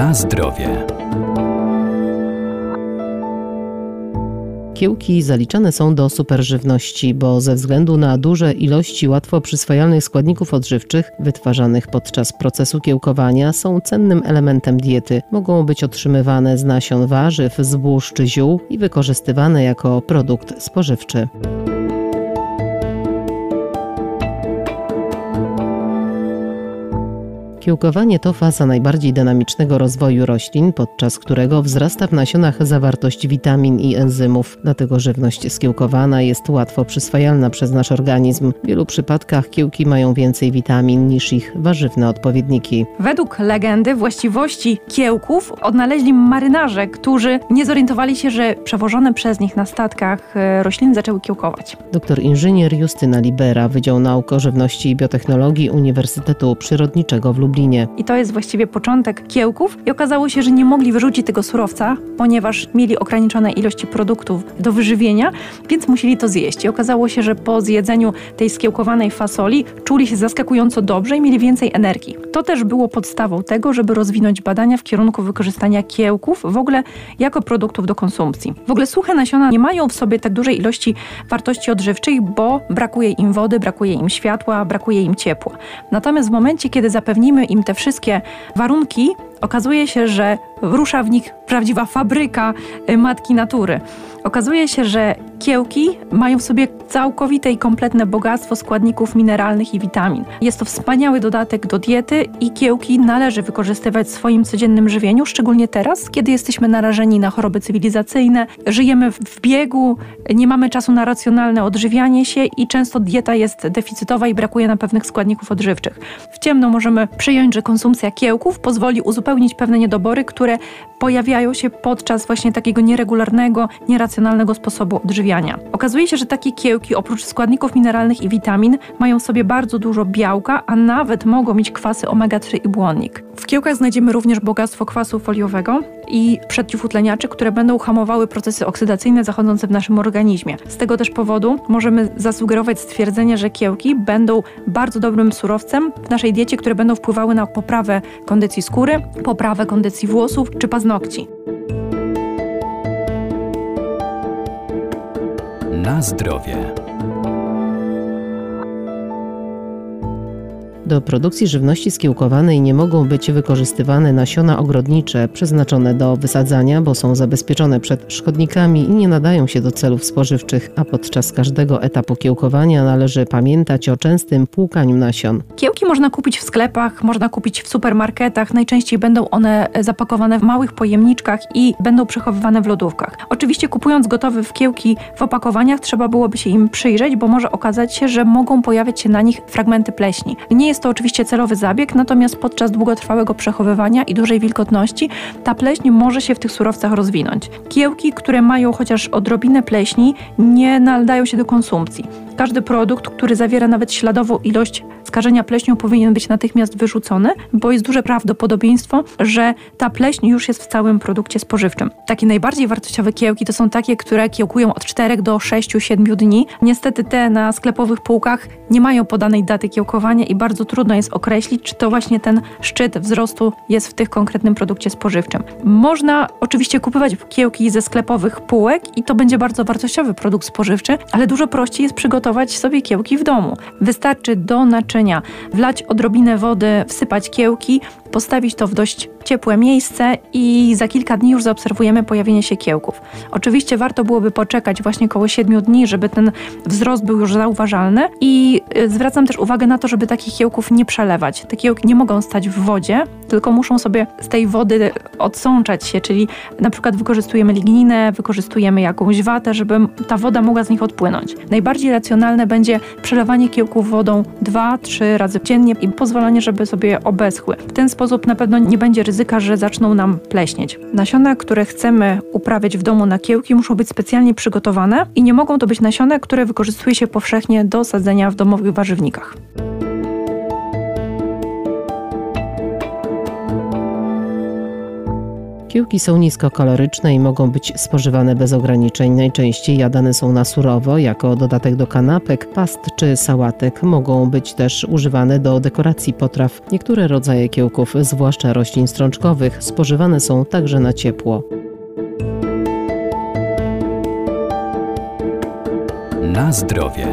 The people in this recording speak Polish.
Na zdrowie. Kiełki zaliczane są do superżywności, bo ze względu na duże ilości łatwo przyswajalnych składników odżywczych wytwarzanych podczas procesu kiełkowania są cennym elementem diety. Mogą być otrzymywane z nasion warzyw, zbóż czy ziół i wykorzystywane jako produkt spożywczy. Kiełkowanie to faza najbardziej dynamicznego rozwoju roślin, podczas którego wzrasta w nasionach zawartość witamin i enzymów. Dlatego żywność skiełkowana jest łatwo przyswajalna przez nasz organizm. W wielu przypadkach kiełki mają więcej witamin niż ich warzywne odpowiedniki. Według legendy właściwości kiełków odnaleźli marynarze, którzy nie zorientowali się, że przewożone przez nich na statkach e, rośliny zaczęły kiełkować. Doktor inżynier Justyna Libera, Wydział Nauk o Żywności i Biotechnologii Uniwersytetu Przyrodniczego w Lublinie Lublinie. I to jest właściwie początek kiełków i okazało się, że nie mogli wyrzucić tego surowca, ponieważ mieli ograniczone ilości produktów do wyżywienia, więc musieli to zjeść. I okazało się, że po zjedzeniu tej skiełkowanej fasoli czuli się zaskakująco dobrze i mieli więcej energii. To też było podstawą tego, żeby rozwinąć badania w kierunku wykorzystania kiełków w ogóle jako produktów do konsumpcji. W ogóle suche nasiona nie mają w sobie tak dużej ilości wartości odżywczych, bo brakuje im wody, brakuje im światła, brakuje im ciepła. Natomiast w momencie, kiedy zapewnimy im te wszystkie warunki, okazuje się, że rusza w nich prawdziwa fabryka y, matki natury. Okazuje się, że kiełki mają w sobie całkowite i kompletne bogactwo składników mineralnych i witamin. Jest to wspaniały dodatek do diety i kiełki należy wykorzystywać w swoim codziennym żywieniu, szczególnie teraz, kiedy jesteśmy narażeni na choroby cywilizacyjne, żyjemy w biegu, nie mamy czasu na racjonalne odżywianie się i często dieta jest deficytowa i brakuje na pewnych składników odżywczych. W ciemno możemy przyjąć, że konsumpcja kiełków pozwoli uzupełnić pewne niedobory, które pojawiają się podczas właśnie takiego nieregularnego, nieracjonalnego sposobu odżywiania. Okazuje się, że takie kiełki oprócz składników mineralnych i witamin mają w sobie bardzo dużo białka, a nawet mogą mieć kwasy omega-3 i błonnik. W kiełkach znajdziemy również bogactwo kwasu foliowego i przeciwutleniaczy, które będą hamowały procesy oksydacyjne zachodzące w naszym organizmie. Z tego też powodu możemy zasugerować stwierdzenie, że kiełki będą bardzo dobrym surowcem w naszej diecie, które będą wpływały na poprawę kondycji skóry, poprawę kondycji włosów czy paznokci. Na zdrowie. Do produkcji żywności skiełkowanej nie mogą być wykorzystywane nasiona ogrodnicze przeznaczone do wysadzania, bo są zabezpieczone przed szkodnikami i nie nadają się do celów spożywczych, a podczas każdego etapu kiełkowania należy pamiętać o częstym płukaniu nasion. Kiełki można kupić w sklepach, można kupić w supermarketach. Najczęściej będą one zapakowane w małych pojemniczkach i będą przechowywane w lodówkach. Oczywiście kupując gotowe kiełki w opakowaniach trzeba byłoby się im przyjrzeć, bo może okazać się, że mogą pojawiać się na nich fragmenty pleśni. Nie jest to oczywiście celowy zabieg, natomiast podczas długotrwałego przechowywania i dużej wilgotności ta pleśń może się w tych surowcach rozwinąć. Kiełki, które mają chociaż odrobinę pleśni, nie nadają się do konsumpcji. Każdy produkt, który zawiera nawet śladową ilość skażenia pleśnią, powinien być natychmiast wyrzucony, bo jest duże prawdopodobieństwo, że ta pleśń już jest w całym produkcie spożywczym. Takie najbardziej wartościowe kiełki to są takie, które kiełkują od 4 do 6-7 dni. Niestety te na sklepowych półkach nie mają podanej daty kiełkowania i bardzo trudno jest określić, czy to właśnie ten szczyt wzrostu jest w tych konkretnym produkcie spożywczym. Można oczywiście kupować kiełki ze sklepowych półek i to będzie bardzo wartościowy produkt spożywczy, ale dużo prościej jest przygotować sobie kiełki w domu. Wystarczy do naczynia wlać odrobinę wody, wsypać kiełki, postawić to w dość ciepłe miejsce i za kilka dni już zaobserwujemy pojawienie się kiełków. Oczywiście warto byłoby poczekać właśnie około 7 dni, żeby ten wzrost był już zauważalny i y, zwracam też uwagę na to, żeby takich kiełków nie przelewać. Te kiełki nie mogą stać w wodzie, tylko muszą sobie z tej wody odsączać się, czyli na przykład wykorzystujemy ligninę, wykorzystujemy jakąś watę, żeby ta woda mogła z nich odpłynąć. Najbardziej racjonalne będzie przelewanie kiełków wodą 2-3 razy dziennie i pozwolenie, żeby sobie obeschły. W ten sposób na pewno nie będzie ryzyka, że zaczną nam pleśnieć. Nasiona, które chcemy uprawiać w domu na kiełki, muszą być specjalnie przygotowane i nie mogą to być nasiona, które wykorzystuje się powszechnie do sadzenia w domowych warzywnikach. Kiełki są niskokaloryczne i mogą być spożywane bez ograniczeń. Najczęściej jadane są na surowo, jako dodatek do kanapek, past czy sałatek. Mogą być też używane do dekoracji potraw. Niektóre rodzaje kiełków, zwłaszcza roślin strączkowych, spożywane są także na ciepło. Na zdrowie.